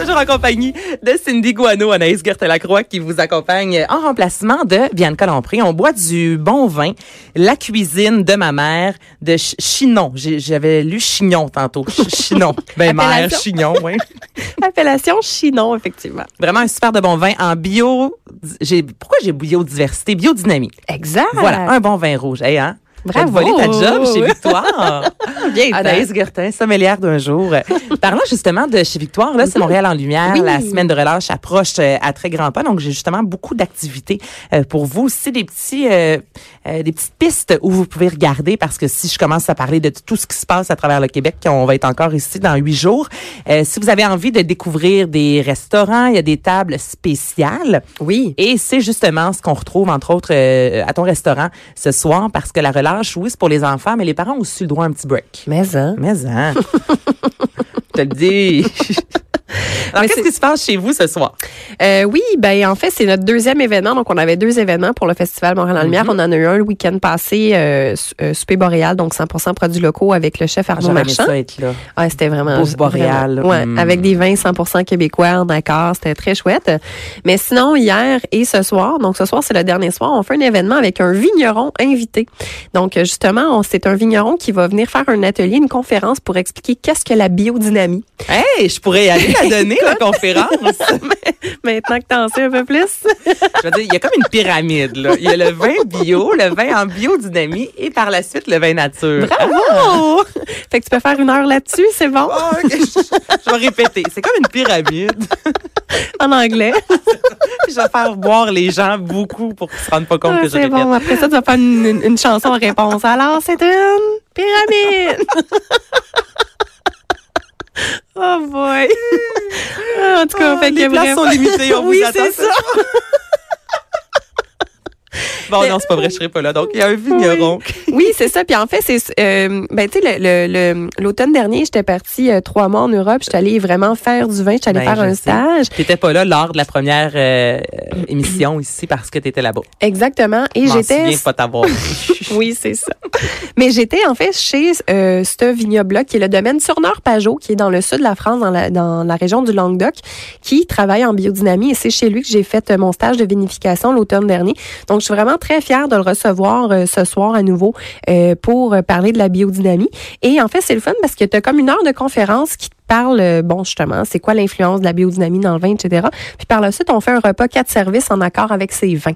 Toujours en compagnie de Cindy Guano, Anaïs Gertelacroix qui vous accompagne en remplacement de Bianca Lompré. On boit du bon vin, la cuisine de ma mère, de Ch- Chinon. J'avais lu Chignon tantôt. Ch- Chinon. Ben, mère. Chignon, oui. Appellation Chinon, effectivement. Vraiment un super de bon vin en bio. J'ai, pourquoi j'ai biodiversité? Biodynamie. Exact. Voilà, un bon vin rouge. Hey, hein? Bravo. Volé ta job chez Victoire. Bien Anaïs Gertin, sommelière d'un jour. Parlons justement de chez Victoire, là, c'est Montréal en lumière. Oui. La semaine de relâche approche euh, à très grands pas. Donc, j'ai justement beaucoup d'activités euh, pour vous. Aussi, des petits, euh, euh, des petites pistes où vous pouvez regarder parce que si je commence à parler de tout ce qui se passe à travers le Québec, on va être encore ici dans huit jours. Euh, si vous avez envie de découvrir des restaurants, il y a des tables spéciales. Oui. Et c'est justement ce qu'on retrouve, entre autres, euh, à ton restaurant ce soir, parce que la relâche, oui, c'est pour les enfants, mais les parents ont aussi le droit à un petit break. Mais, hein? Mais, hein? Je te le dis. Alors, qu'est-ce qui se passe chez vous ce soir? Euh, oui, ben en fait, c'est notre deuxième événement. Donc, on avait deux événements pour le Festival Montréal en Lumière. On en a eu un le week-end passé, euh, euh, Souper Boréal, donc 100% produits locaux avec le chef Arnaud Marchand. ça être là. Ouais, c'était vraiment Bouffe vraiment- Ouais, Mm. avec des vins 100% québécois en accord, c'était très chouette. Mais sinon hier et ce soir, donc ce soir c'est le dernier soir, on fait un événement avec un vigneron invité. Donc justement, c'est un vigneron qui va venir faire un atelier, une conférence pour expliquer qu'est-ce que la biodynamie. Hey, je pourrais y aller la donner, la conférence. Maintenant que t'en sais un peu plus. Je veux dire, il y a comme une pyramide, là. Il y a le vin bio, le vin en biodynamie et par la suite, le vin nature. Bravo! fait que tu peux faire une heure là-dessus, c'est bon? Ah. Je vais répéter. C'est comme une pyramide. En anglais. Je vais faire boire les gens beaucoup pour qu'ils se rendent pas compte Ah, que je répète. bon. Après ça, tu vas faire une, une- une chanson en réponse. Alors, c'est une pyramide. oh boy. En tout cas, Ah, fait les que places bref. sont limitées, on vous oui, attend c'est ce ça. Bon, non, c'est pas vrai, je serai pas là. Donc, il y a un vigneron. Oui, c'est ça. Puis en fait, c'est euh, ben tu sais l'automne dernier, j'étais partie euh, trois mois en Europe. J'étais allée vraiment faire du vin. J'étais allée Ben, faire je un sais. stage. T'étais pas là lors de la première euh, émission ici parce que t'étais là-bas. Exactement. Et Je j'étais souviens pas t'avoir. Oui, c'est ça. Mais j'étais en fait chez ce vignoble-là, qui est le domaine Surneur-Pajot, qui est dans le sud de la France, dans la, dans la région du Languedoc, qui travaille en biodynamie. Et c'est chez lui que j'ai fait mon stage de vinification l'automne dernier. Donc, je suis vraiment très fière de le recevoir euh, ce soir à nouveau euh, pour euh, parler de la biodynamie. Et en fait, c'est le fun parce que tu as comme une heure de conférence qui te parle, bon, justement, c'est quoi l'influence de la biodynamie dans le vin, etc. Puis par la suite, on fait un repas quatre services en accord avec ces vins.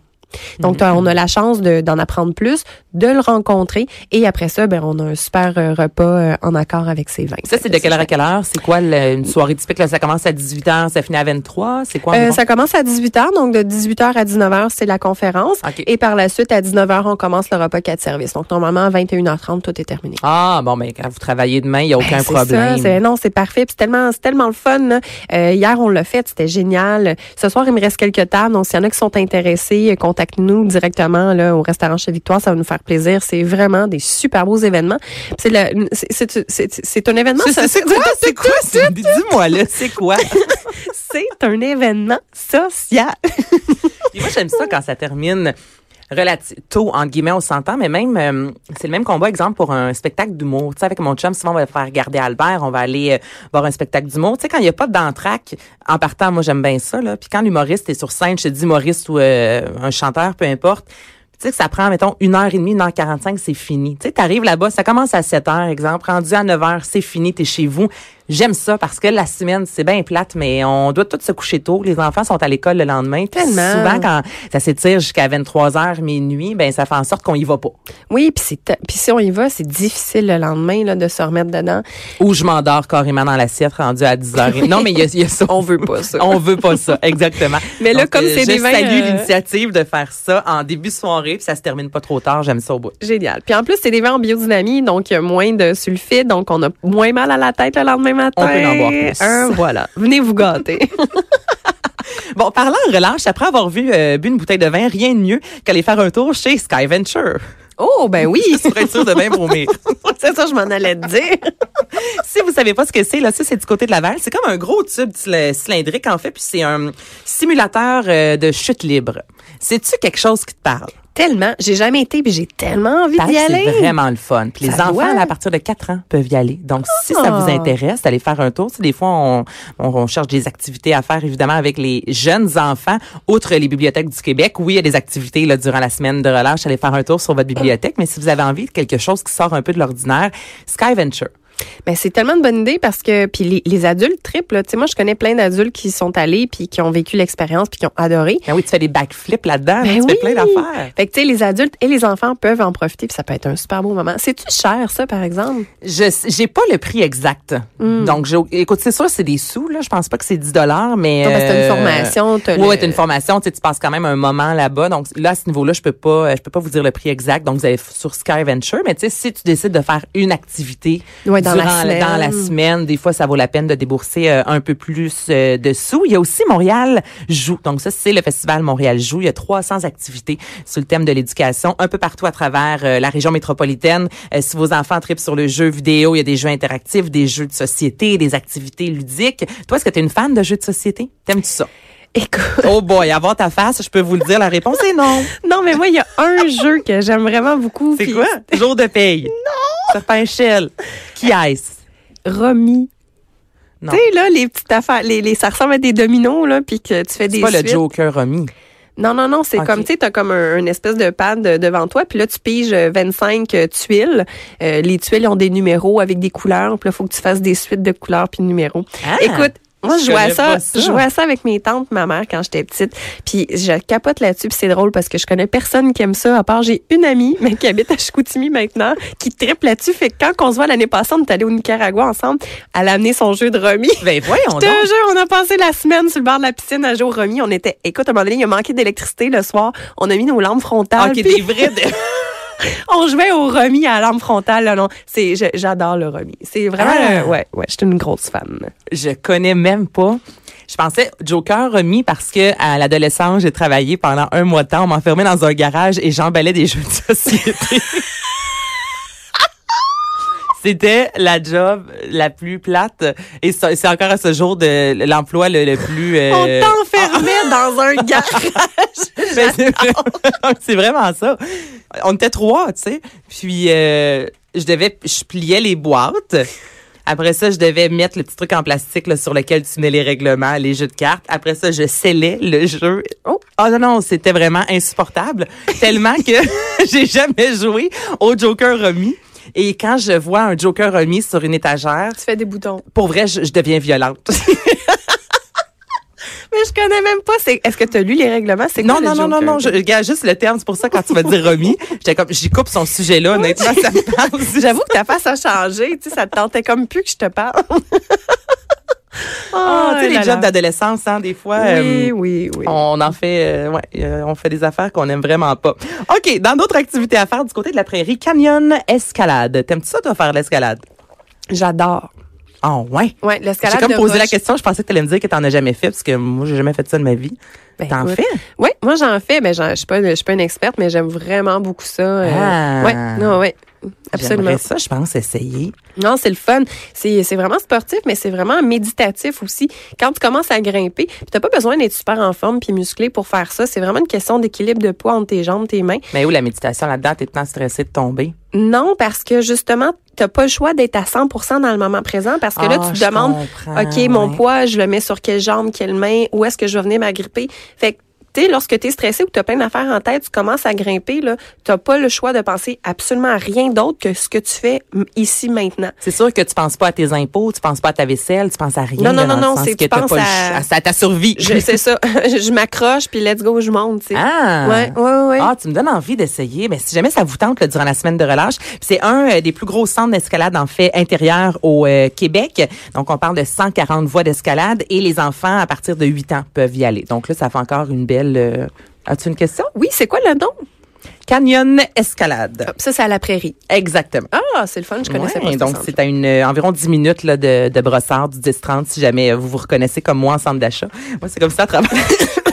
Donc, t'as- on a la chance de- d'en apprendre plus, de le rencontrer, et après ça, ben, on a un super euh, repas euh, en accord avec ses vins. Ça, c'est de quelle heure à quelle heure? C'est quoi le- une soirée typique? Là, ça commence à 18h, ça finit à 23? C'est quoi? Euh, ça commence à 18h, donc de 18h à 19h, c'est la conférence. Et par la suite, à 19h, on commence le repas quatre services. Donc, normalement, à 21h30, tout est terminé. Ah, bon, ben, quand vous travaillez demain, il n'y a aucun Ben, c'est problème. ça, c'est- non, c'est parfait. Puis C'est tellement, c'est tellement le fun. Euh, hier, on l'a fait, c'était génial. Ce soir, il me reste quelques tables. Donc, s'il y en a qui sont intéressés, contactez-nous directement là, au restaurant chez Victoire. Ça va nous faire plaisir. C'est vraiment des super beaux événements. C'est un événement. C'est- quoi? C'est quoi? Dis-moi, là, c'est quoi? C'est un événement social. Puis moi, j'aime ça quand ça termine relativement tôt, entre guillemets, on s'entend, mais même, euh, c'est le même combat, exemple, pour un spectacle d'humour. Tu sais, avec mon chum, souvent, on va faire regarder Albert, on va aller euh, voir un spectacle d'humour. Tu sais, quand il n'y a pas d'entraque, en partant, moi, j'aime bien ça, là. Puis quand l'humoriste est sur scène, je te dis humoriste ou euh, un chanteur, peu importe, tu sais que ça prend, mettons, une heure et demie, une heure quarante-cinq, c'est fini. Tu sais, t'arrives là-bas, ça commence à 7 heures, exemple, rendu à 9 heures, c'est fini, t'es chez vous. J'aime ça parce que la semaine, c'est bien plate, mais on doit tous se coucher tôt. Les enfants sont à l'école le lendemain. Tellement. Souvent, quand ça s'étire jusqu'à 23 heures, minuit, ben ça fait en sorte qu'on y va pas. Oui, puis c'est ta- puis si on y va, c'est difficile le lendemain là, de se remettre dedans. Ou je m'endors carrément dans l'assiette rendu à 10 heures. Non, mais il y a, il y a ça. On veut pas ça. On veut pas ça, exactement. Mais là, Donc, comme euh, c'est je des vins, salue euh, l'initiative de faire ça en début de soirée, puis ça se termine pas trop tard. J'aime ça au bout. Génial. Puis en plus, c'est des vins en biodynamie, donc il y a moins de sulfite, donc on a moins mal à la tête le lendemain matin. On peut en boire plus. Un, voilà. Venez vous gâter. Bon, parlant de relâche, après avoir vu euh, bu une bouteille de vin, rien de mieux qu'aller faire un tour chez Sky Venture. Oh, ben oui. Pour être sûr de bien vomir. c'est ça, je m'en allais te dire. si vous savez pas ce que c'est, là, ça, c'est du côté de Laval. C'est comme un gros tube cyl- cylindrique, en fait, puis c'est un simulateur euh, de chute libre. C'est-tu quelque chose qui te parle? Tellement. J'ai jamais été, puis j'ai tellement envie d'y aller. C'est vraiment le fun. Puis les Ça enfants, doit. à partir de 4 ans, peuvent y aller. Donc, si ça Ah. vous intéresse d'aller faire un tour, tu sais, des fois, on, on, on cherche des activités à faire, évidemment, avec les jeunes enfants. Outre les bibliothèques du Québec, oui, il y a des activités là, durant la semaine de relâche, aller faire un tour sur votre bibliothèque. Mais si vous avez envie de quelque chose qui sort un peu de l'ordinaire, Sky Venture. Ben, c'est tellement une bonne idée parce que puis les, les adultes triplent. Tu sais, moi, je connais plein d'adultes qui sont allés puis qui ont vécu l'expérience puis qui ont adoré. Ben oui, tu fais des backflips là-dedans, Ben tu oui. fais plein d'affaires. Fait que, tu sais, les adultes et les enfants peuvent en profiter puis ça peut être un super beau moment. C'est-tu cher, ça, par exemple? Je j'ai pas le prix exact. Hmm. Donc écoute, c'est sûr c'est des sous là, je pense pas que c'est 10 dollars mais Non, parce que t'as euh, une formation, t'as Ouais, le- t'as une formation, tu passes quand même un moment là-bas. Donc là à ce niveau-là, je peux pas je peux pas vous dire le prix exact. Donc vous allez sur Sky Venture, mais tu sais si tu décides de faire une activité Ouais, dans la durant semaine. dans la semaine, des fois ça vaut la peine de débourser euh, un peu plus euh, de sous. Il y a aussi Montréal joue. Donc ça c'est le festival Montréal joue, il y a 300 activités sur le thème de l'éducation un peu partout à travers euh, la région métropolitaine. Si vos enfants tripent sur le jeu vidéo, il y a des jeux interactifs, des jeux de société, des activités ludiques. Toi, est-ce que tu es une fan de jeux de société? T'aimes-tu ça? Écoute, Oh boy, avoir ta face, je peux vous le dire, la réponse est non. non, mais moi, il y a un jeu que j'aime vraiment beaucoup. C'est quoi? Jour de paye. Non! Serpent Shell. Qui est-ce? Romy. Tu sais, là, les petites affaires, les, les, ça ressemble à des dominos, là, puis que tu fais des C'est pas le. Joker Romy. Non, non, non, c'est comme, tu sais, t'as comme un, une espèce de pad de- devant toi, puis là, tu piges euh, 25 euh, tuiles. Euh, les tuiles ont des numéros avec des couleurs, puis là, faut que tu fasses des suites de couleurs puis de numéros. Ah! Écoute, moi, je jouais à ça, je jouais à ça avec mes tantes, ma mère, quand j'étais petite. Puis je capote là-dessus, puis c'est drôle parce que je connais personne qui aime ça, à part j'ai une amie, mais qui habite à Chicoutimi maintenant, qui tripe là-dessus. Fait que quand on se voit l'année passée, on est allé au Nicaragua ensemble, elle a amené son jeu de remis. Ben voyons donc. jure, on a passé la semaine sur le bord de la piscine à jouer au remis. On était, écoute, à un moment donné, il a manqué d'électricité le soir. On a mis nos lampes frontales. Ok, puis des vrais. de- on jouait au remis à la lampe frontale. Là, non, c'est, j'adore le remis. C'est vraiment, Ah. euh, ouais, ouais, je suis une grosse fan. Je connais même pas. Je pensais Joker Romy parce que à l'adolescence, j'ai travaillé pendant un mois de temps. On m'enfermait dans un garage et j'emballais des jeux de société. C'était la job la plus plate et c'est encore à ce jour de l'emploi le, le plus. euh, On t'enfermait dans un garage. Ben, c'est vraiment- c'est vraiment ça. On était trois, tu sais. Puis euh, je devais, je pliais les boîtes. Après ça, je devais mettre le petit truc en plastique là, sur lequel tu mets les règlements, les jeux de cartes. Après ça, je scellais le jeu. Oh, oh non, non, c'était vraiment insupportable. tellement que j'ai jamais joué au Joker remis. Et quand je vois un Joker remis sur une étagère, tu fais des boutons. pour vrai, je, je deviens violente. Mais je connais même pas. C'est, est-ce que tu as lu les règlements? C'est Non, quoi, non, le non, non, non, je regarde juste le terme. C'est pour ça, quand tu vas dire remis, j'étais comme, j'y coupe son sujet-là. Honnêtement, ça me parle. J'avoue que ta face a changé. Tu sais, ça te tentait comme plus que je te parle. Ah, tu sais, les là jobs d'adolescence, hein, des fois. Oui, euh, oui, oui. On en fait, euh, ouais, euh, on fait des affaires qu'on aime vraiment pas. OK, dans d'autres activités à faire du côté de la prairie, canyon escalade. T'aimes-tu ça, toi, faire l'escalade? J'adore. Oh, ouais? Ouais, J'ai l'escalade comme de posé la question, je pensais que tu allais me dire que t'en as jamais fait, parce que moi, j'ai jamais fait ça de ma vie. Ben, T'en fais? Oui, moi j'en fais, mais je suis pas, je suis pas une experte, mais j'aime vraiment beaucoup ça. Ah. ouais, non, ouais, absolument. Ça, je pense, essayer. Non, c'est le fun. C'est c'est vraiment sportif, mais c'est vraiment méditatif aussi. Quand tu commences à grimper, puis t'as pas besoin d'être super en forme puis musclé pour faire ça. C'est vraiment une question d'équilibre de poids entre tes jambes, tes mains. Mais où la méditation là-dedans, t'es tant stressé de tomber? Non, parce que justement, t'as pas le choix d'être à 100% dans le moment présent parce que là, Ah, tu te demandes, OK, mon ouais. poids, je le mets sur quelle jambe, quelle main, où est-ce que je vais venir m'agripper? Fait que, tu sais, lorsque tu es stressé ou que tu as plein d'affaires en tête, tu commences à grimper, là, tu pas le choix de penser absolument à rien d'autre que ce que tu fais ici, maintenant. C'est sûr que tu penses pas à tes impôts, tu penses pas à ta vaisselle, tu penses à rien. Non, non, non, non, c'est- que tu penses pas à- à ta survie. Je- C'est ça. je m'accroche, puis let's go, je monte, tu sais. Ah! Ouais, ouais, ouais. Ah, tu me donnes envie d'essayer. Mais si jamais ça vous tente là, durant la semaine de relâche, c'est un euh, des plus gros centres d'escalade en fait intérieur au euh, Québec. Donc on parle de 140 voies d'escalade et les enfants à partir de 8 ans peuvent y aller. Donc là, ça fait encore une belle. Euh, As-tu une question? Oui, c'est quoi le nom? Canyon Escalade. Ça, c'est à la prairie. Exactement. Ah, c'est le fun, je connaissais Ouais, pas donc, c'est à une, euh, environ 10 minutes là, de, de Brossard, du 10-30, si jamais euh, vous vous reconnaissez comme moi en centre d'achat. Moi, c'est comme ça à travers.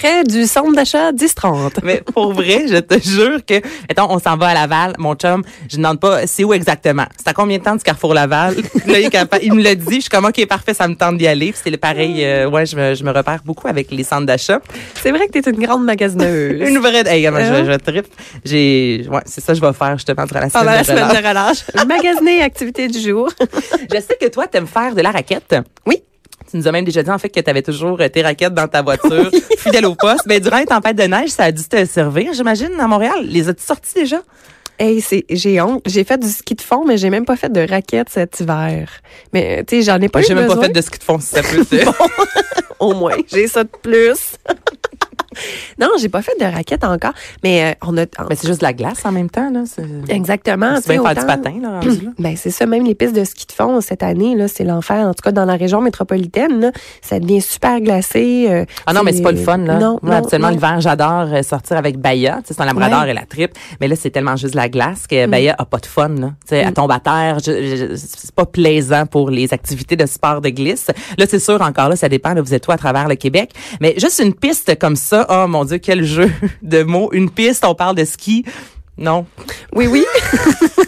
Près du centre d'achat 10-30. Mais pour vrai, je te jure que, mettons, on s'en va à Laval, mon chum, je ne demande pas c'est où exactement. C'est à combien de temps du Carrefour Laval? Là, il, il me l'a dit, je suis comme, OK, parfait, ça me tente d'y aller. C'est pareil, euh, ouais, je me, je me repère beaucoup avec les centres d'achat. C'est vrai que t'es une grande magasineuse. Une vraie, hey, moi, Hein? je, je tripe. J'ai, ouais, c'est ça que je vais faire justement durant la semaine Pendant la de semaine relâche. de relâche. Magasiner activité du jour. Je sais que toi, t'aimes faire de la raquette. Oui. Tu nous as même déjà dit, en fait, que tu avais toujours euh, tes raquettes dans ta voiture, fidèle au poste. Mais durant les tempêtes de neige, ça a dû te servir, j'imagine, à Montréal. Les as-tu sortis déjà? Hey, c'est, j'ai honte. J'ai fait du ski de fond, mais j'ai même pas fait de raquettes cet hiver. Mais, tu sais, j'en ai pas eu J'ai même pas fait de ski de fond, si ça peut te... Au moins, j'ai ça de plus. Non, j'ai pas fait de raquettes encore, mais euh, on a Mais c'est juste de la glace en même temps, là. Exactement. c'est bien faire du patin, là, rendu là. Ben c'est ça, même les pistes de ski de fond cette année là, c'est l'enfer. En tout cas, dans la région métropolitaine, là, ça devient super glacé. euh, Ah non, mais c'est pas le fun, là. Non, Moi, non, non. l'hiver, j'adore euh, sortir avec Baya. Tu sais, c'est un labrador Ouais. et la tripe. Mais là, c'est tellement juste de la glace que Baya a pas de fun, là. Tu sais, elle tombe à terre. c'est pas plaisant pour les activités de sport de glisse. Là, c'est sûr, encore là, ça dépend, là, vous êtes où à travers le Québec. Mais juste une piste comme ça, oh mon Dieu, quel jeu de mots. Une piste, on parle de ski. Non. Oui, oui.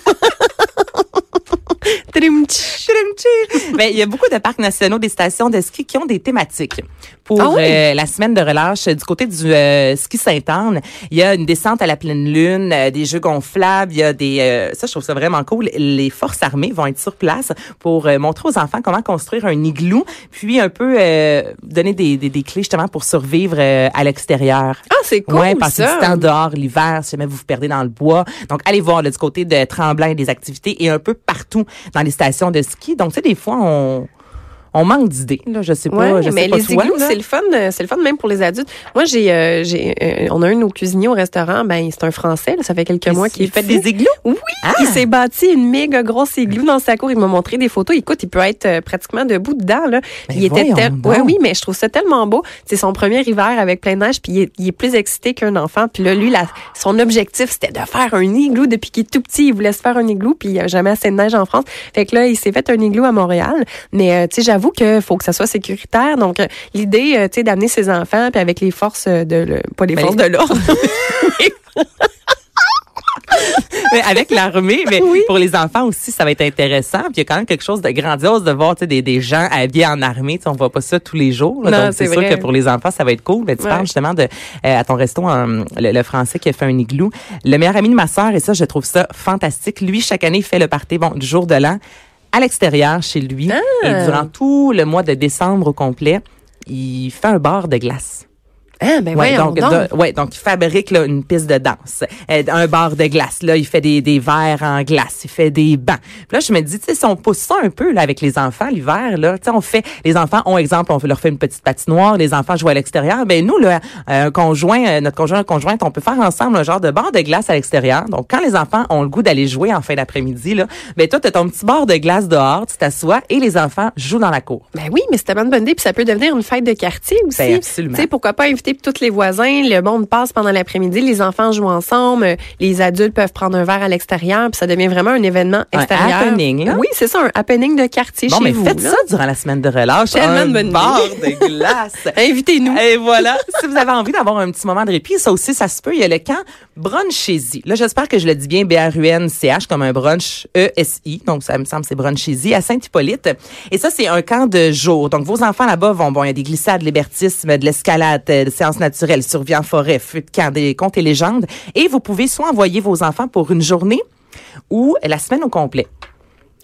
Mais il y a beaucoup de parcs nationaux, des stations de ski qui ont des thématiques. Pour Ah oui? euh, la semaine de relâche euh, du côté du euh, ski Sainte-Anne, il y a une descente à la pleine lune, euh, des jeux gonflables, il y a des euh, ça je trouve ça vraiment cool. Les forces armées vont être sur place pour euh, montrer aux enfants comment construire un igloo, puis un peu euh, donner des, des, des clés justement pour survivre euh, à l'extérieur. Ah, c'est cool ouais, passer ça. du temps dehors l'hiver, si jamais vous vous perdez dans le bois. Donc, allez voir là, du côté de Tremblant et des activités et un peu partout dans les stations de ski. Donc, tu sais, des fois, on, on manque d'idées. Là, je sais pas, Ouais, je sais mais pas les toi, igloos, c'est le fun, euh, c'est le fun même pour les adultes. Moi, j'ai, euh, j'ai, euh, on a un de nos cuisiniers au restaurant, ben c'est un Français, là, ça fait quelques mois qu'il Il fait des igloos? Oui, Ah! il s'est bâti une méga grosse igloo dans sa cour. Il m'a montré des photos. Écoute, il peut être euh, pratiquement debout dedans. Là. Ben il était tel... ouais, oui, mais je trouve ça tellement beau. C'est son premier hiver avec plein de neige, puis il est, il est plus excité qu'un enfant. Puis là, lui, la- son objectif, c'était de faire un igloo depuis qu'il est tout petit. Il voulait se faire un igloo, puis il n'y a jamais assez de neige en France. Fait que là, il s'est fait un igloo à Montréal. Mais euh, tu sais, j'avoue qu'il faut que ça soit sécuritaire. Donc, euh, l'idée, euh, tu sais, d'amener ses enfants, puis avec les forces euh, de, le- pas les Ben, forces les- de l'ordre. Mais avec l'armée, mais Oui. pour les enfants aussi, ça va être intéressant. Puis il y a quand même quelque chose de grandiose de voir tu sais, des, des gens habillés en armée. Tu sais, on voit pas ça tous les jours. là. Non, Donc, c'est sûr vrai. que pour les enfants, ça va être cool. Mais tu Ouais. parles justement de euh, à ton resto, euh, le, le français qui a fait un igloo. Le meilleur ami de ma sœur, et ça, je trouve ça fantastique. Lui, chaque année, il fait le party bon, du jour de l'an à l'extérieur chez lui. Ah. Et durant tout le mois de décembre au complet, il fait un bar de glace. Ah, ben Ouais, donc, de- ouais, donc il fabrique là, une piste de danse, euh, un bar de glace. Là, il fait des, des verres en glace, il fait des bancs. Puis là, je me dis, tu sais, si on pousse ça un peu là avec les enfants l'hiver, là, tu sais, on fait, les enfants ont exemple, on leur fait une petite patinoire, les enfants jouent à l'extérieur. Ben nous, là, un conjoint, euh, notre conjoint, conjointe, on peut faire ensemble un genre de bar de glace à l'extérieur. Donc quand les enfants ont le goût d'aller jouer en fin d'après-midi, là, ben toi, t'as ton petit bar de glace dehors, tu t'assois et les enfants jouent dans la cour. Ben oui, mais c'est tellement une bonne idée. Puis ça peut devenir une fête de quartier aussi. Ben, absolument. Tu sais, pourquoi pas inviter tous les voisins, le monde passe pendant l'après-midi, les enfants jouent ensemble, les adultes peuvent prendre un verre à l'extérieur, puis ça devient vraiment un événement Un extérieur. happening, là? Oui, c'est ça, un happening de quartier Bon, chez mais vous. faites là. ça durant la semaine de relâche. Tellement un de bonne idée. de glace. Invitez-nous. Et voilà, si vous avez envie d'avoir un petit moment de répit, ça aussi, ça se peut. Il y a le camp Brunchésie. Là, j'espère que je le dis bien, B-R-U-N-C-H, comme un brunch E-S-I. Donc, ça me semble, c'est Brunchésie, à Saint-Hippolyte. Et ça, c'est un camp de jour. Donc, vos enfants là-bas vont, bon, il y a des glissades, l'hébertisme, de l'escalade, euh, des séances naturelles, survie en forêt, feu de camp, des contes et légendes. Et vous pouvez soit envoyer vos enfants pour une journée ou la semaine au complet.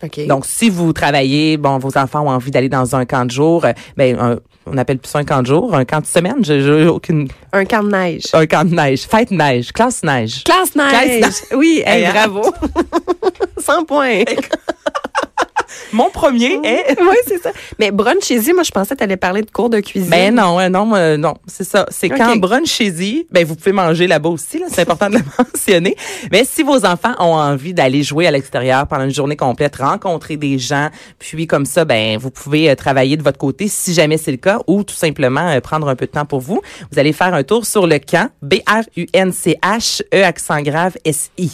OK. Donc, si vous travaillez, bon, vos enfants ont envie d'aller dans un camp de jour, euh, ben, un- on appelle plus ça un camp de jour, un camp de semaine, j'ai aucune, un camp de neige. un camp de neige, fête neige, classe neige. Classe neige. Classe Oui, hey, Hey, hein? bravo. 100 points. Mon premier est... oui, c'est ça. Mais brunch-y, moi, je pensais que tu allais parler de cours de cuisine. Ben non, euh, non, moi, non, c'est ça. C'est Ok. quand brunch chez y, ben vous pouvez manger là-bas aussi, là, c'est important de le mentionner. Mais si vos enfants ont envie d'aller jouer à l'extérieur pendant une journée complète, rencontrer des gens, puis comme ça, ben vous pouvez euh, travailler de votre côté si jamais c'est le cas, ou tout simplement euh, prendre un peu de temps pour vous. Vous allez faire un tour sur le camp B R U N C H E accent grave S I.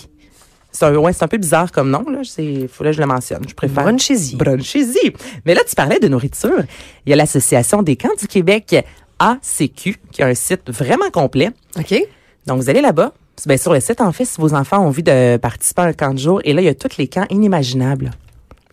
C'est un, ouais, c'est un peu bizarre comme nom, là. C'est, faut là, que je le mentionne. Je préfère. Brunch-y. Brunchez-y. Mais là, tu parlais de nourriture. Il y a l'Association des camps du Québec, ACQ, qui a un site vraiment complet. OK. Donc, vous allez là-bas. Ben, sur le site, en fait, si vos enfants ont envie de participer à un camp de jour, et là, il y a tous les camps inimaginables.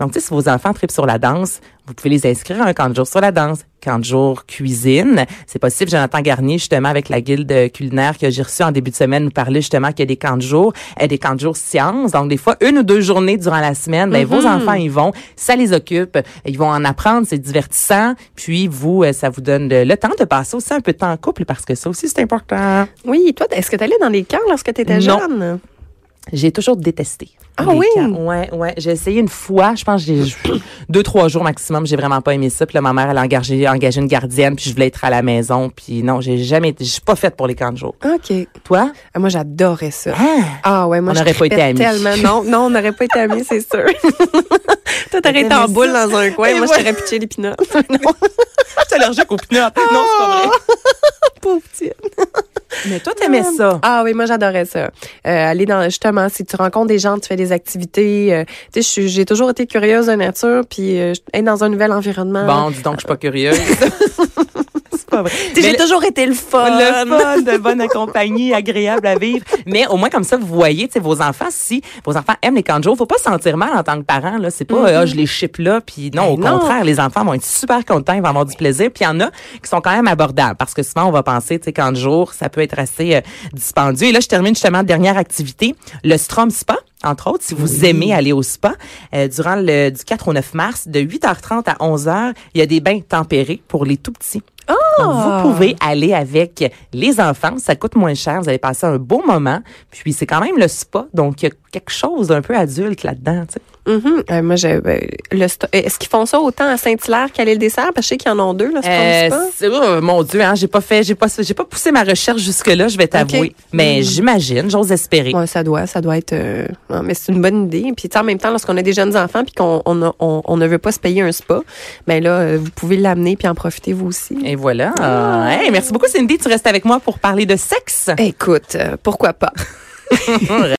Donc, tu sais, si vos enfants tripent sur la danse, vous pouvez les inscrire à un camp de jour sur la danse, camp de jour cuisine. C'est possible. Jonathan Garnier, justement, avec la guilde culinaire que j'ai reçue en début de semaine, nous parlait justement qu'il y a des camps de jour, euh, des camps de jour sciences. Donc, des fois, une ou deux journées durant la semaine, ben, vos enfants y vont, ça les occupe, ils vont en apprendre, c'est divertissant. Puis, vous, euh, ça vous donne le, le temps de passer aussi un peu de temps en couple parce que ça aussi, c'est important. Oui, toi, est-ce que tu allais dans les camps lorsque tu étais Non. jeune? J'ai toujours détesté. Ah oui? camps. Ouais, ouais. J'ai essayé une fois, je pense j'ai deux, trois jours maximum. J'ai vraiment pas aimé ça. Puis là, ma mère, elle a engagé, engagé une gardienne, puis je voulais être à la maison. Puis non, j'ai jamais été, je suis pas faite pour les camps de jour. OK. Toi? Ah, moi, j'adorais ça. Ah! Ah ouais, moi On n'aurait pas été amis. Tellement. Non, non, on n'aurait pas été amis, c'est sûr. Toi, t'aurais été en boule dans un coin, Et moi je t'aurais pitché les pinottes. non, Je suis allergique aux peanuts. Non, c'est pas vrai. pauvre petite. Mais toi, t'aimais ça. Ah oui, moi j'adorais ça. Euh, aller dans si tu rencontres des gens, tu fais des activités. euh, tu sais, j'ai toujours été curieuse de nature, puis euh, être dans un nouvel environnement. Bon, dis donc, je suis pas curieuse. pas vrai. J'ai toujours été le fun. Le fun, de bonne compagnie, agréable à vivre. Mais au moins, comme ça, vous voyez, tu sais, vos enfants, si vos enfants aiment les camps de jour, faut pas se sentir mal en tant que parent, là. C'est pas, Ah, je les chip là, puis non, au Ben non. contraire, les enfants vont être super contents, ils vont avoir du plaisir. Puis il y en a qui sont quand même abordables, parce que souvent, on va penser, tu sais, camp de jour, ça peut être assez euh, dispendieux. Et là, je termine justement dernière activité, le Strom Spa. Entre autres, si vous aimez aller au spa, euh, durant le du 4 au 9 mars, de 8h30 à 11h, il y a des bains tempérés pour les tout petits. Donc, vous pouvez aller avec les enfants. Ça coûte moins cher. Vous allez passer un beau moment. Puis, c'est quand même le spa. Donc, il y a quelque chose d'un peu adulte là-dedans. tu sais. Mhm. Euh, moi, j'ai, ben, sto- Est-ce qu'ils font ça autant à Saint-Hilaire qu'à l'île des Serres? Parce que je sais qu'ils en ont deux, là, ce Euh, oh, mon Dieu, hein, j'ai pas fait, j'ai pas, j'ai pas poussé ma recherche jusque-là, je vais t'avouer. Mais j'imagine, j'ose espérer. Ouais, ça doit, ça doit être. euh, non, mais c'est une bonne idée. Puis en même temps, lorsqu'on a des jeunes enfants puis qu'on on, on, on ne veut pas se payer un spa, ben là, euh, vous pouvez l'amener puis en profiter vous aussi. Et voilà. Hey, merci beaucoup, Cindy. Tu restes avec moi pour parler de sexe. Écoute, euh, pourquoi pas?